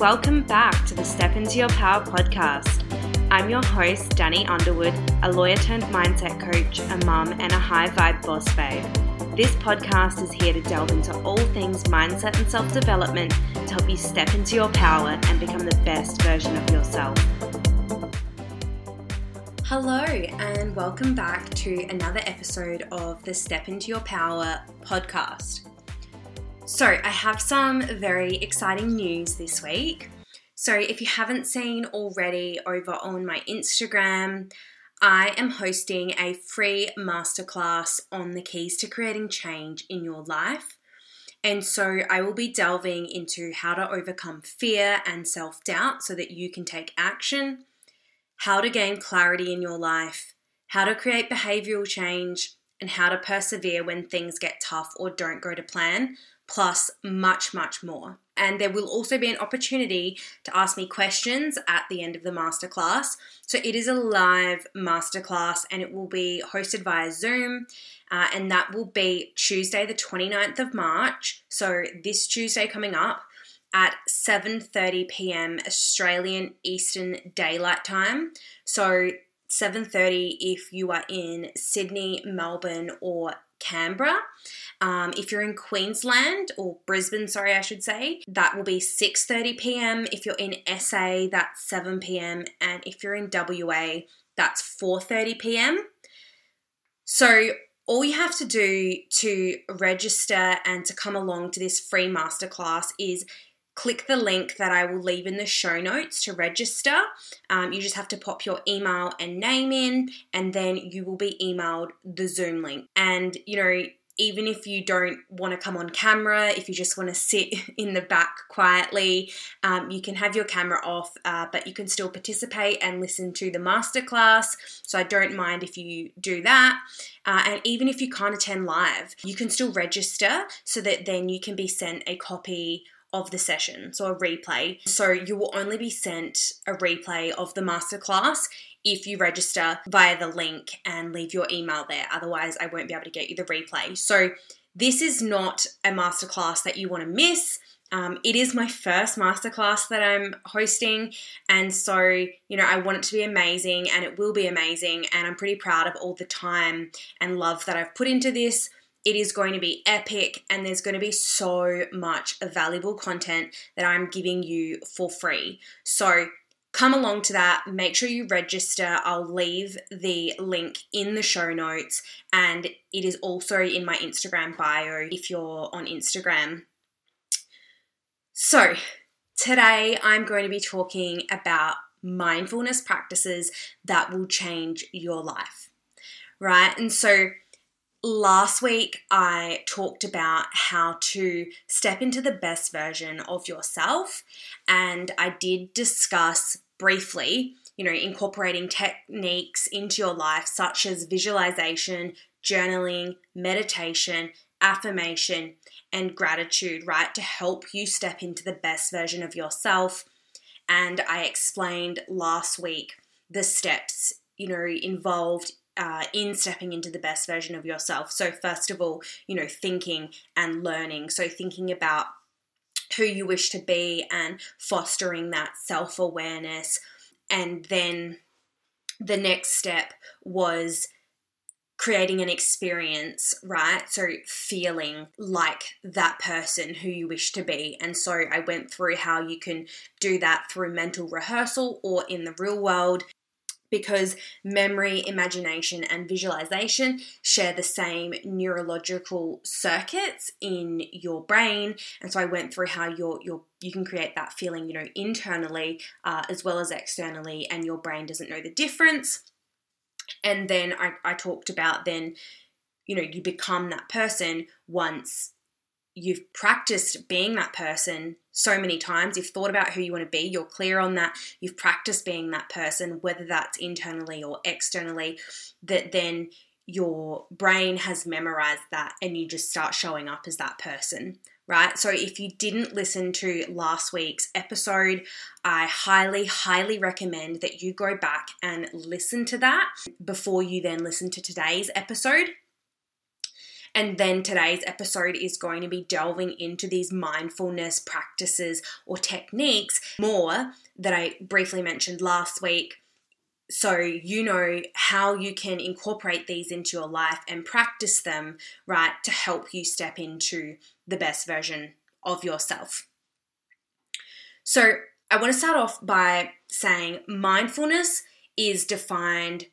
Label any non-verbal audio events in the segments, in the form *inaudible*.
welcome back to the Step Into Your Power podcast. I'm your host, Danny Underwood, a lawyer turned mindset coach, a mum, and a high vibe boss babe. This podcast is here to delve into all things mindset and self development to help you step into your power and become the best version of yourself. Hello, and welcome back to another episode of the Step Into Your Power podcast. So, I have some very exciting news this week. So, if you haven't seen already over on my Instagram, I am hosting a free masterclass on the keys to creating change in your life. And so, I will be delving into how to overcome fear and self doubt so that you can take action, how to gain clarity in your life, how to create behavioral change, and how to persevere when things get tough or don't go to plan plus much, much more. And there will also be an opportunity to ask me questions at the end of the masterclass. So it is a live masterclass and it will be hosted via Zoom. Uh, and that will be Tuesday, the 29th of March. So this Tuesday coming up at 7:30 p.m. Australian Eastern Daylight Time. So 7:30 if you are in Sydney, Melbourne, or Canberra. Um, if you're in Queensland or Brisbane, sorry, I should say, that will be 6:30 p.m. If you're in SA, that's 7 p.m. And if you're in WA, that's 4:30 p.m. So all you have to do to register and to come along to this free masterclass is click the link that I will leave in the show notes to register. Um, you just have to pop your email and name in, and then you will be emailed the Zoom link. And, you know, even if you don't want to come on camera, if you just want to sit *laughs* in the back quietly, um, you can have your camera off, uh, but you can still participate and listen to the masterclass. So I don't mind if you do that. Uh, and even if you can't attend live, you can still register so that then you can be sent a copy of the session, so a replay. So you will only be sent a replay of the masterclass if you register via the link and leave your email there. Otherwise, I won't be able to get you the replay. So this is not a masterclass that you want to miss. Um, it is my first masterclass that I'm hosting, and so you know I want it to be amazing, and it will be amazing, and I'm pretty proud of all the time and love that I've put into this. It is going to be epic, and there's going to be so much valuable content that I'm giving you for free. So, come along to that. Make sure you register. I'll leave the link in the show notes, and it is also in my Instagram bio if you're on Instagram. So, today I'm going to be talking about mindfulness practices that will change your life, right? And so, Last week, I talked about how to step into the best version of yourself, and I did discuss briefly, you know, incorporating techniques into your life such as visualization, journaling, meditation, affirmation, and gratitude, right, to help you step into the best version of yourself. And I explained last week the steps, you know, involved uh, in stepping into the best version of yourself. So, first of all, you know, thinking and learning. So, thinking about who you wish to be and fostering that self awareness. And then the next step was creating an experience, right? So feeling like that person who you wish to be. And so I went through how you can do that through mental rehearsal or in the real world because memory, imagination, and visualization share the same neurological circuits in your brain. And so I went through how your your you can create that feeling, you know, internally uh, as well as externally, and your brain doesn't know the difference. And then I, I talked about then, you know, you become that person once you've practiced being that person so many times, you've thought about who you want to be, you're clear on that, you've practiced being that person, whether that's internally or externally, that then your brain has memorized that and you just start showing up as that person, right? So if you didn't listen to last week's episode, I highly, highly recommend that you go back and listen to that before you then listen to today's episode And then today's episode is going to be delving into these mindfulness practices or techniques more that I briefly mentioned last week. So, you know how you can incorporate these into your life and practice them, right, to help you step into the best version of yourself. So, I want to start off by saying mindfulness is defined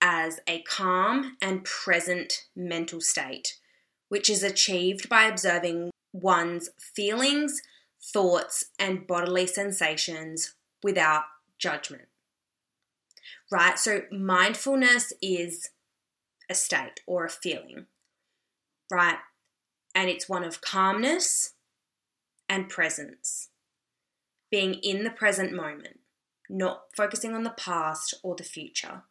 as a calm and present mental state, which is achieved by observing one's feelings, thoughts, and bodily sensations without judgment. Right? So, mindfulness is a state or a feeling, right? And it's one of calmness and presence being in the present moment, not focusing on the past or the future,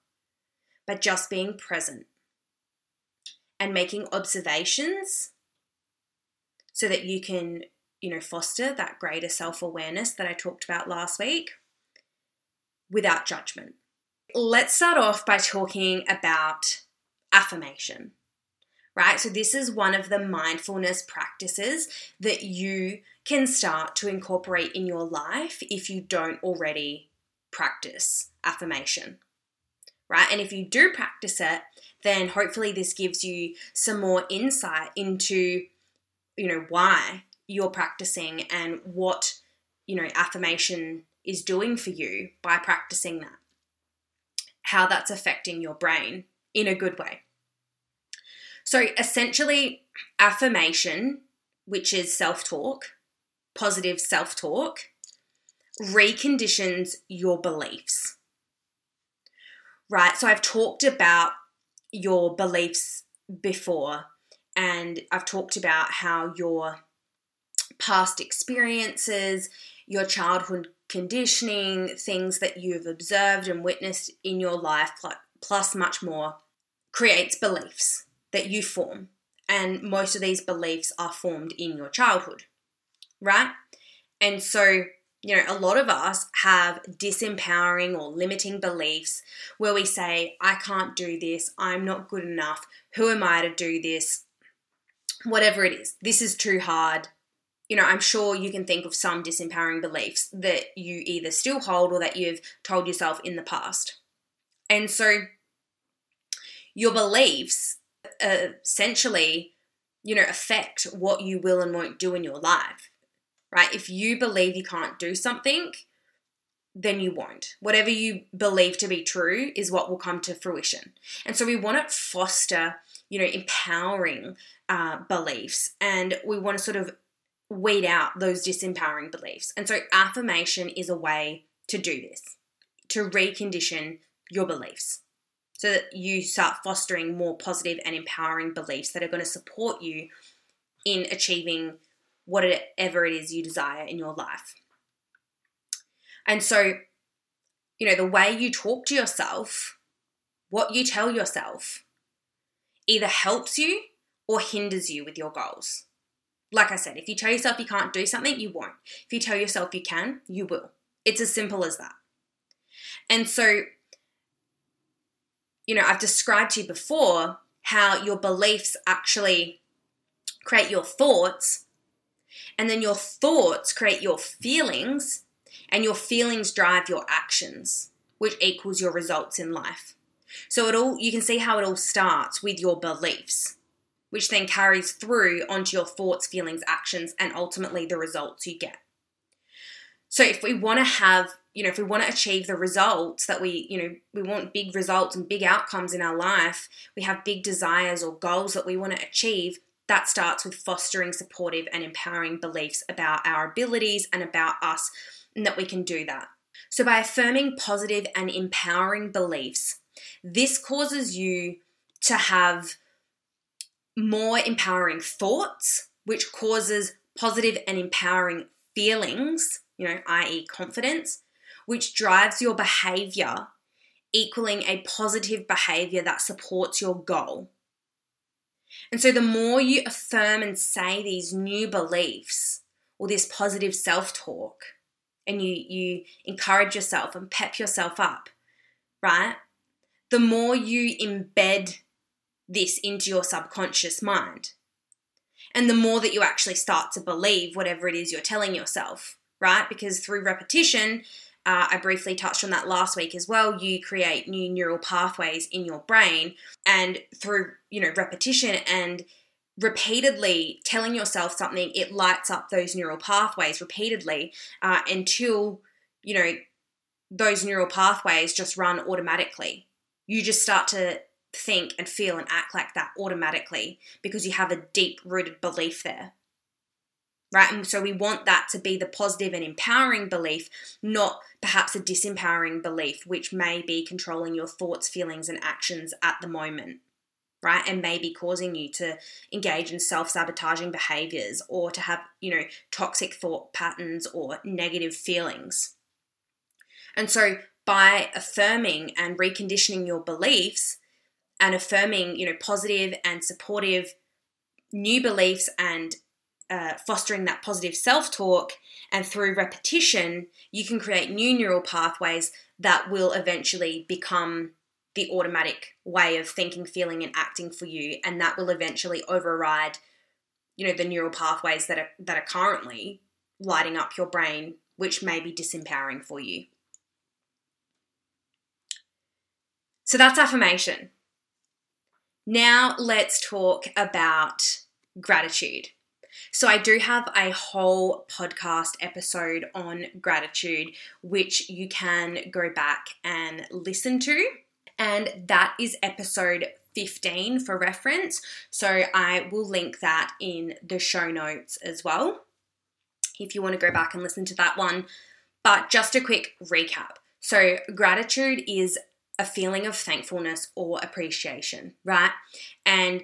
but just being present and making observations so that you can, you know, foster that greater self-awareness that I talked about last week without judgment. Let's start off by talking about affirmation right? So, this is one of the mindfulness practices that you can start to incorporate in your life if you don't already practice affirmation, right? And if you do practice it, then hopefully this gives you some more insight into, you know, why you're practicing and what, you know, affirmation is doing for you by practicing that, how that's affecting your brain in a good way. So essentially, affirmation, which is self talk, positive self talk, reconditions your beliefs. Right? So I've talked about your beliefs before, and I've talked about how your past experiences, your childhood conditioning, things that you've observed and witnessed in your life, plus much more, creates beliefs that you form. And most of these beliefs are formed in your childhood, right? And so, you know, a lot of us have disempowering or limiting beliefs where we say, I can't do this, I'm not good enough, who am I to do this? Whatever it is, this is too hard. You know, I'm sure you can think of some disempowering beliefs that you either still hold or that you've told yourself in the past. And so, your beliefs uh, essentially, you know, affect what you will and won't do in your life, right? If you believe you can't do something, then you won't. Whatever you believe to be true is what will come to fruition. And so we want to foster, you know, empowering uh, beliefs and we want to sort of weed out those disempowering beliefs. And so affirmation is a way to do this, to recondition your beliefs so that you start fostering more positive and empowering beliefs that are going to support you in achieving whatever it is you desire in your life. And so, you know, the way you talk to yourself, what you tell yourself, either helps you or hinders you with your goals. Like I said, if you tell yourself you can't do something, you won't. If you tell yourself you can, you will. It's as simple as that. And so, you know, I've described to you before how your beliefs actually create your thoughts, and then your thoughts create your feelings, and your feelings drive your actions, which equals your results in life. So it all you can see how it all starts with your beliefs, which then carries through onto your thoughts, feelings, actions, and ultimately the results you get. So if we want to have you know, if we want to achieve the results that we, you know, we want big results and big outcomes in our life, we have big desires or goals that we want to achieve, that starts with fostering supportive and empowering beliefs about our abilities and about us, and that we can do that. So, by affirming positive and empowering beliefs, this causes you to have more empowering thoughts, which causes positive and empowering feelings, you know, i.e., confidence, which drives your behavior, equaling a positive behavior that supports your goal. And so, the more you affirm and say these new beliefs or this positive self talk, and you, you encourage yourself and pep yourself up, right? The more you embed this into your subconscious mind. And the more that you actually start to believe whatever it is you're telling yourself, right? Because through repetition, uh, I briefly touched on that last week as well. You create new neural pathways in your brain, and through you know repetition and repeatedly telling yourself something, it lights up those neural pathways repeatedly uh, until you know those neural pathways just run automatically. You just start to think and feel and act like that automatically because you have a deep rooted belief there right? And so we want that to be the positive and empowering belief, not perhaps a disempowering belief, which may be controlling your thoughts, feelings, and actions at the moment. Right, and may be causing you to engage in self sabotaging behaviors or to have, you know, toxic thought patterns or negative feelings. And so, by affirming and reconditioning your beliefs and affirming, you know, positive and supportive new beliefs and uh, fostering that positive self talk, and through repetition, you can create new neural pathways that will eventually become the automatic way of thinking, feeling, and acting for you, and that will eventually override, you know, the neural pathways that are that are currently lighting up your brain, which may be disempowering for you. So that's affirmation. Now let's talk about gratitude. So, I do have a whole podcast episode on gratitude, which you can go back and listen to. And that is episode 15 for reference. So, I will link that in the show notes as well if you want to go back and listen to that one. But just a quick recap. So, gratitude is a feeling of thankfulness or appreciation, right? And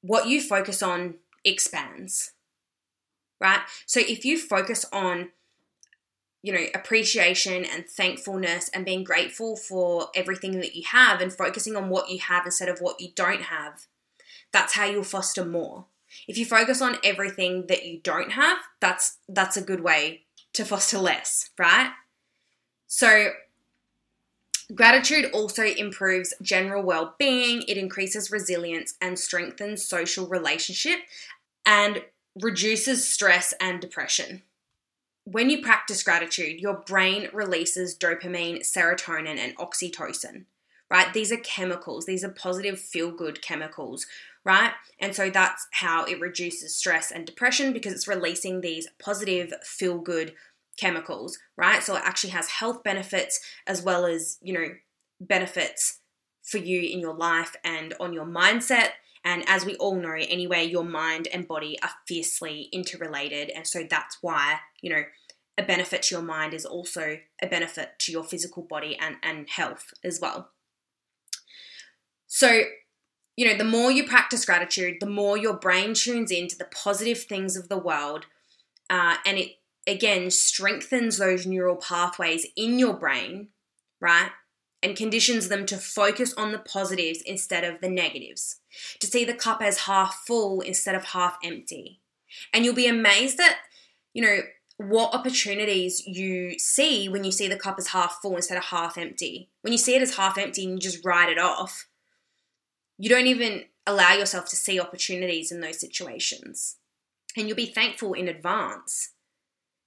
what you focus on expands, right? So if you focus on you know, appreciation and thankfulness and being grateful for everything that you have and focusing on what you have instead of what you don't have, that's how you'll foster more. If you focus on everything that you don't have, that's that's a good way to foster less, right? So Gratitude also improves general well being, it increases resilience and strengthens social relationship and reduces stress and depression. When you practice gratitude, your brain releases dopamine, serotonin, and oxytocin, right? These are chemicals, these are positive feel good chemicals, right? And so that's how it reduces stress and depression because it's releasing these positive feel good chemicals, right? So it actually has health benefits as well as, you know, benefits for you in your life and on your mindset. And as we all know, anyway, your mind and body are fiercely interrelated. And so that's why, you know, a benefit to your mind is also a benefit to your physical body and, and health as well. So, you know, the more you practice gratitude, the more your brain tunes into the positive things of the world. Uh, and it again strengthens those neural pathways in your brain, right? And conditions them to focus on the positives instead of the negatives, to see the cup as half full instead of half empty. And you'll be amazed at, you know, what opportunities you see when you see the cup as half full instead of half empty. When you see it as half empty and you just write it off, you don't even allow yourself to see opportunities in those situations. And you'll be thankful in advance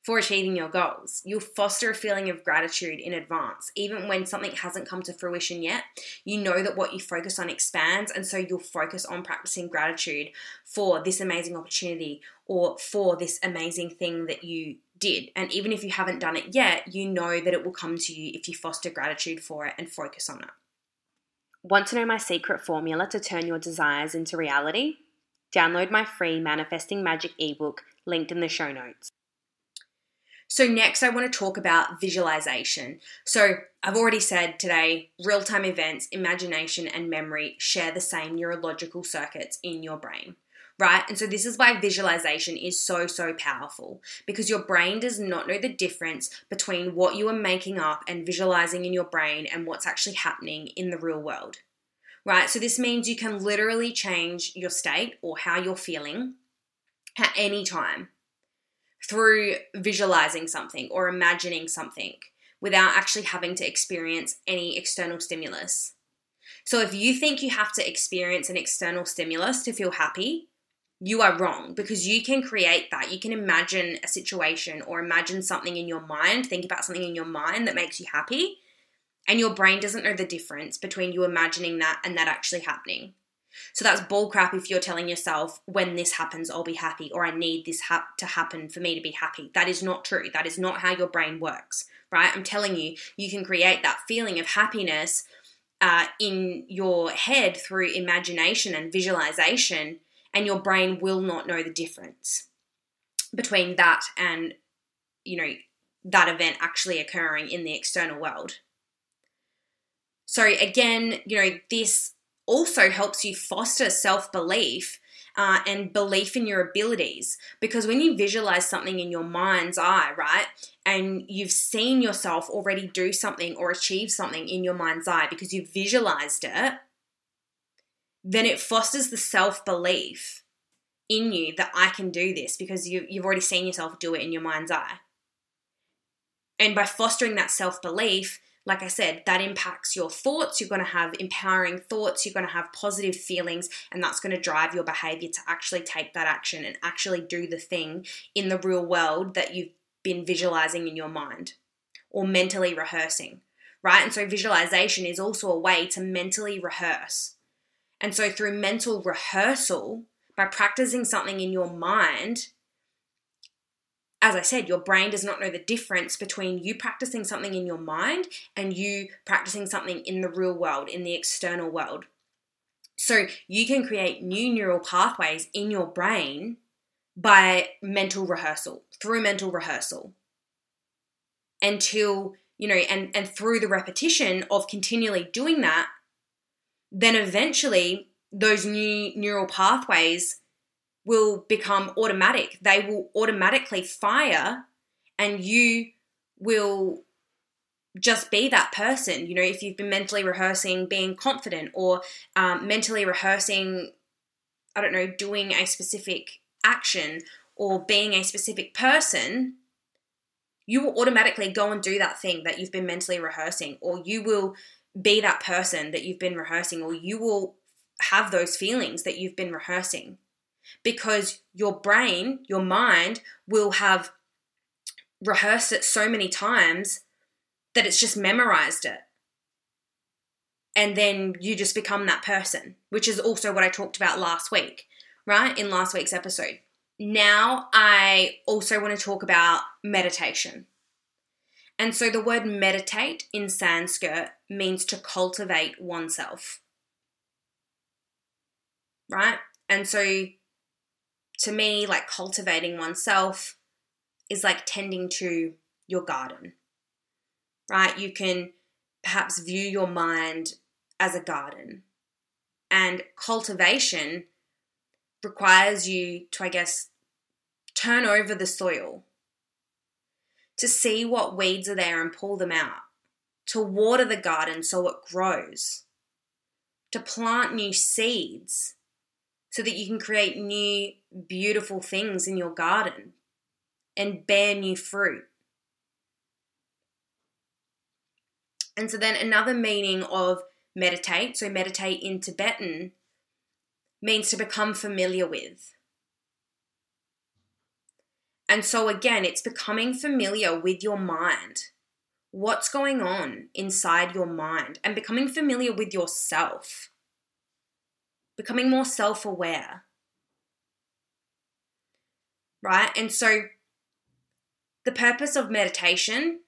for achieving your goals. You'll foster a feeling of gratitude in advance. Even when something hasn't come to fruition yet, you know that what you focus on expands, and so you'll focus on practicing gratitude for this amazing opportunity or for this amazing thing that you did. And even if you haven't done it yet, you know that it will come to you if you foster gratitude for it and focus on it. Want to know my secret formula to turn your desires into reality? Download my free Manifesting Magic ebook linked in the show notes. So, next, I want to talk about visualization. So, I've already said today real time events, imagination, and memory share the same neurological circuits in your brain right? And so this is why visualization is so, so powerful because your brain does not know the difference between what you are making up and visualizing in your brain and what's actually happening in the real world, right? So this means you can literally change your state or how you're feeling at any time through visualizing something or imagining something without actually having to experience any external stimulus. So if you think you have to experience an external stimulus to feel happy, you are wrong because you can create that. You can imagine a situation or imagine something in your mind, think about something in your mind that makes you happy, and your brain doesn't know the difference between you imagining that and that actually happening. So that's bullcrap if you're telling yourself, when this happens, I'll be happy, or I need this ha- to happen for me to be happy. That is not true. That is not how your brain works, right? I'm telling you, you can create that feeling of happiness uh, in your head through imagination and visualization, and your brain will not know the difference between that and, you know, that event actually occurring in the external world. So, again, you know, this also helps you foster self belief uh, and belief in your abilities. Because when you visualize something in your mind's eye, right, and you've seen yourself already do something or achieve something in your mind's eye because you've visualized it, then it fosters the self belief in you that I can do this because you, you've already seen yourself do it in your mind's eye. And by fostering that self belief, like I said, that impacts your thoughts. You're going to have empowering thoughts. You're going to have positive feelings, and that's going to drive your behavior to actually take that action and actually do the thing in the real world that you've been visualizing in your mind or mentally rehearsing, right? And so, visualization is also a way to mentally rehearse. And so, through mental rehearsal, by practicing something in your mind, as I said, your brain does not know the difference between you practicing something in your mind and you practicing something in the real world, in the external world. So you can create new neural pathways in your brain by mental rehearsal, through mental rehearsal. Until, you know, and, and through the repetition of continually doing that, then eventually those new neural pathways will become automatic. They will automatically fire, and you will just be that person. You know, if you've been mentally rehearsing being confident or um, mentally rehearsing, I don't know, doing a specific action or being a specific person, you will automatically go and do that thing that you've been mentally rehearsing, or you will be that person that you've been rehearsing, or you will have those feelings that you've been rehearsing because your brain, your mind will have rehearsed it so many times that it's just memorized it. And then you just become that person, which is also what I talked about last week, right? In last week's episode. Now, I also want to talk about meditation. And so the word meditate in Sanskrit means to cultivate oneself. Right? And so to me, like cultivating oneself is like tending to your garden, right? You can perhaps view your mind as a garden. And cultivation requires you to, I guess, turn over the soil, to see what weeds are there and pull them out, to water the garden so it grows, to plant new seeds so that you can create new, beautiful things in your garden and bear new fruit. And so, then another meaning of meditate, so meditate in Tibetan, means to become familiar with. And so, again, it's becoming familiar with your mind. What's going on inside your mind and becoming familiar with yourself becoming more self aware. Right? And so the purpose of meditation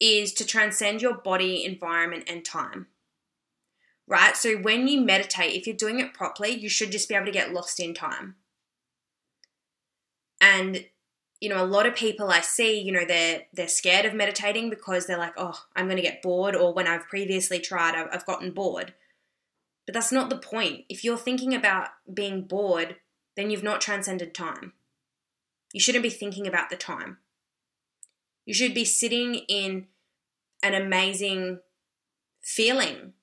is to transcend your body, environment, and time. Right? So when you meditate, if you're doing it properly, you should just be able to get lost in time. And you know, a lot of people I see, you know, they're they're scared of meditating because they're like, "Oh, I'm going to get bored," or when I've previously tried, I've, I've gotten bored. But that's not the point. If you're thinking about being bored, then you've not transcended time. You shouldn't be thinking about the time. You should be sitting in an amazing feeling,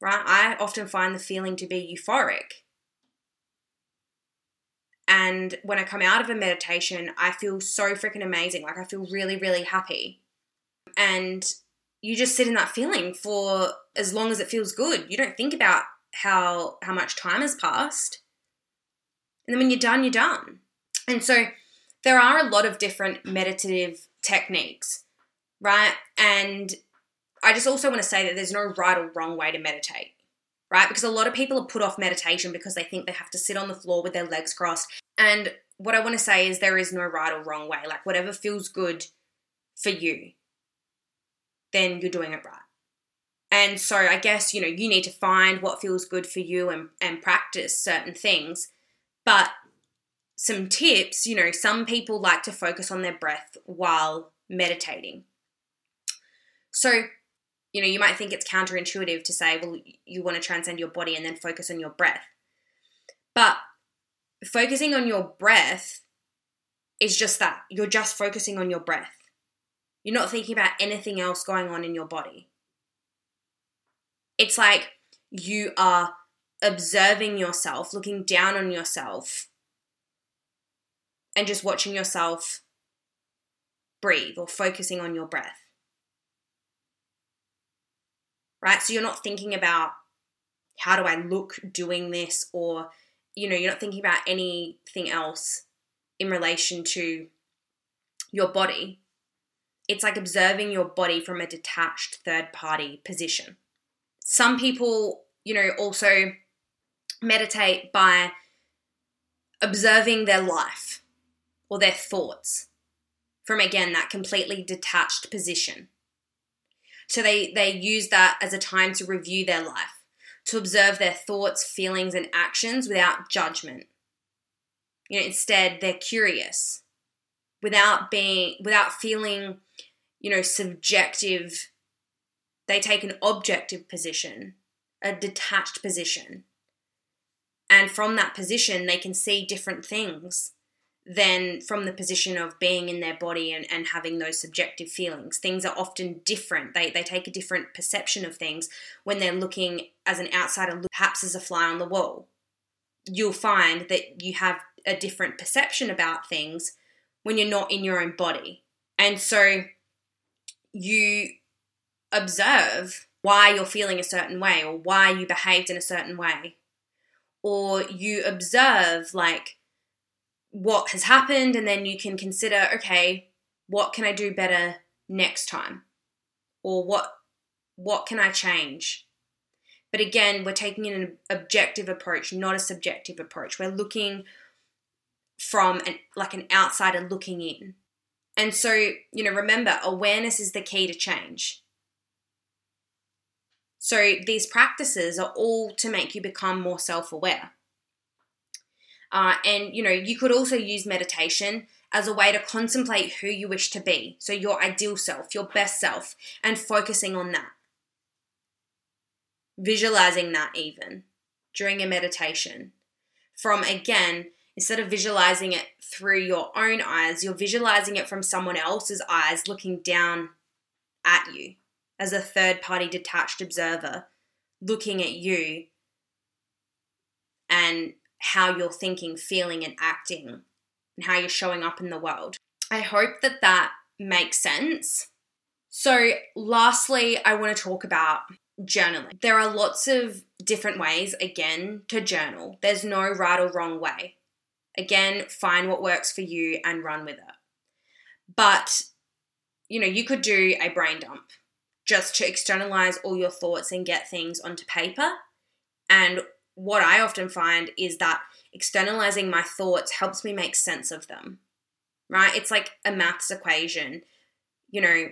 right? I often find the feeling to be euphoric. And when I come out of a meditation, I feel so freaking amazing. Like I feel really, really happy. And you just sit in that feeling for as long as it feels good. You don't think about how how much time has passed. And then when you're done, you're done. And so there are a lot of different meditative techniques, right? And I just also want to say that there's no right or wrong way to meditate, right? Because a lot of people are put off meditation because they think they have to sit on the floor with their legs crossed. And what I want to say is there is no right or wrong way. Like, whatever feels good for you, then you're doing it right. And so I guess, you know, you need to find what feels good for you and, and practice certain things. But some tips, you know, some people like to focus on their breath while meditating. So, you know, you might think it's counterintuitive to say, well, you want to transcend your body and then focus on your breath. But focusing on your breath is just that. You're just focusing on your breath. You're not thinking about anything else going on in your body. It's like you are observing yourself, looking down on yourself, and just watching yourself breathe or focusing on your breath. Right? So you're not thinking about how do I look doing this or, you know, you're not thinking about anything else in relation to your body. It's like observing your body from a detached third party position. Some people, you know, also meditate by observing their life or their thoughts from again that completely detached position. So they they use that as a time to review their life, to observe their thoughts, feelings and actions without judgment. You know, instead they're curious without being without feeling, you know, subjective they take an objective position, a detached position. And from that position, they can see different things than from the position of being in their body and, and having those subjective feelings. Things are often different. They, they take a different perception of things when they're looking as an outsider, perhaps as a fly on the wall. You'll find that you have a different perception about things when you're not in your own body. And so you observe why you're feeling a certain way or why you behaved in a certain way. Or you observe, like, what has happened, and then you can consider, okay, what can I do better next time? Or what what can I change? But again, we're taking an objective approach, not a subjective approach. We're looking from an, like an outsider looking in. And so, you know, remember, awareness is the key to change. So these practices are all to make you become more self aware. Uh, and you know, you could also use meditation as a way to contemplate who you wish to be. So, your ideal self, your best self, and focusing on that. Visualizing that even during a meditation. From again, instead of visualizing it through your own eyes, you're visualizing it from someone else's eyes looking down at you as a third party detached observer looking at you and how you're thinking, feeling, and acting, and how you're showing up in the world. I hope that that makes sense. So, lastly, I want to talk about journaling. There are lots of different ways, again, to journal. There's no right or wrong way. Again, find what works for you and run with it. But, you know, you could do a brain dump just to externalize all your thoughts and get things onto paper. And what I often find is that externalizing my thoughts helps me make sense of them, right? It's like a maths equation, you know,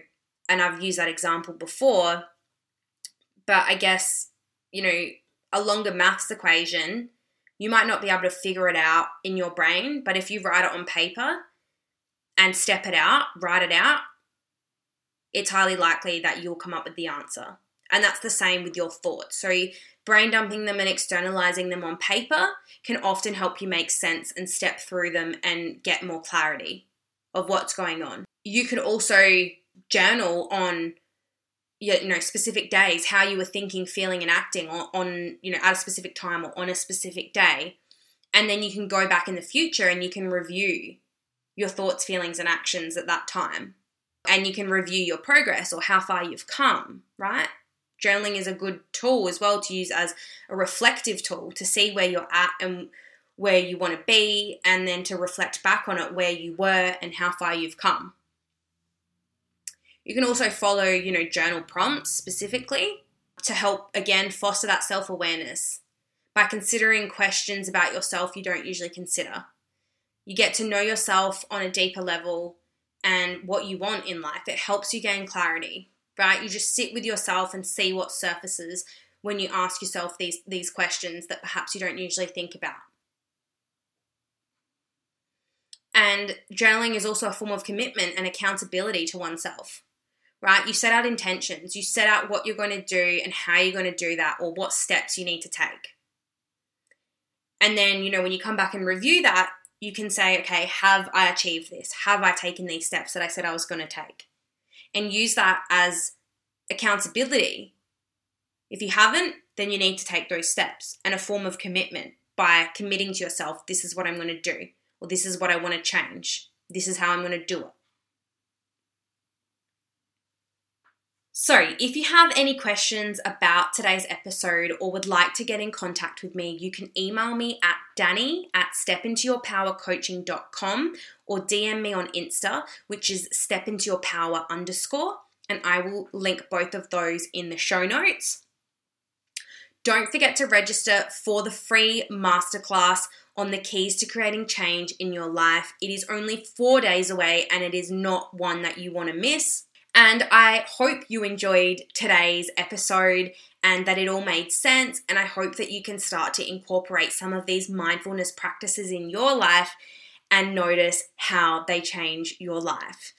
and I've used that example before, but I guess, you know, a longer maths equation, you might not be able to figure it out in your brain, but if you write it on paper and step it out, write it out, it's highly likely that you'll come up with the answer. And that's the same with your thoughts. So, brain dumping them and externalizing them on paper can often help you make sense and step through them and get more clarity of what's going on. You can also journal on you know specific days how you were thinking feeling and acting on, on you know at a specific time or on a specific day and then you can go back in the future and you can review your thoughts feelings and actions at that time and you can review your progress or how far you've come, right? Journaling is a good tool as well to use as a reflective tool to see where you're at and where you want to be, and then to reflect back on it where you were and how far you've come. You can also follow, you know, journal prompts specifically to help again foster that self awareness by considering questions about yourself you don't usually consider. You get to know yourself on a deeper level and what you want in life. It helps you gain clarity, right? You just sit with yourself and see what surfaces when you ask yourself these, these questions that perhaps you don't usually think about. And journaling is also a form of commitment and accountability to oneself, right? You set out intentions, you set out what you're going to do and how you're going to do that, or what steps you need to take. And then, you know, when you come back and review that, you can say, okay, have I achieved this? Have I taken these steps that I said I was going to take? And use that as accountability. If you haven't, then you need to take those steps and a form of commitment by committing to yourself, this is what I'm going to do or this is what I want to change. This is how I'm going to do it. So, if you have any questions about today's episode or would like to get in contact with me, you can email me at danny at stepintoyourpowercoaching.com or DM me on Insta, which is stepintoyourpower underscore, and I will link both of those in the show notes. Don't forget to register for the free masterclass on the keys to creating change in your life. It is only four days away and it is not one that you want to miss. And I hope you enjoyed today's episode and that it all made sense. And I hope that you can start to incorporate some of these mindfulness practices in your life and notice how they change your life.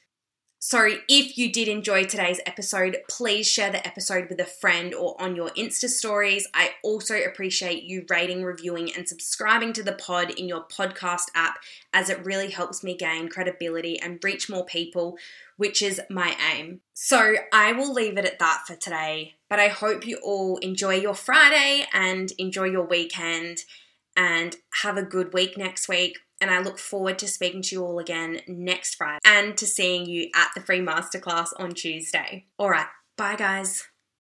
So, if you did enjoy today's episode, please share the episode with a friend or on your Insta stories. I also appreciate you rating, reviewing, and subscribing to the pod in your podcast app as it really helps me gain credibility and reach more people, which is my aim. So, I will leave it at that for today, but I hope you all enjoy your Friday and enjoy your weekend and have a good week next week and I look forward to speaking to you all again next Friday and to seeing you at the free masterclass on Tuesday. All right, bye guys.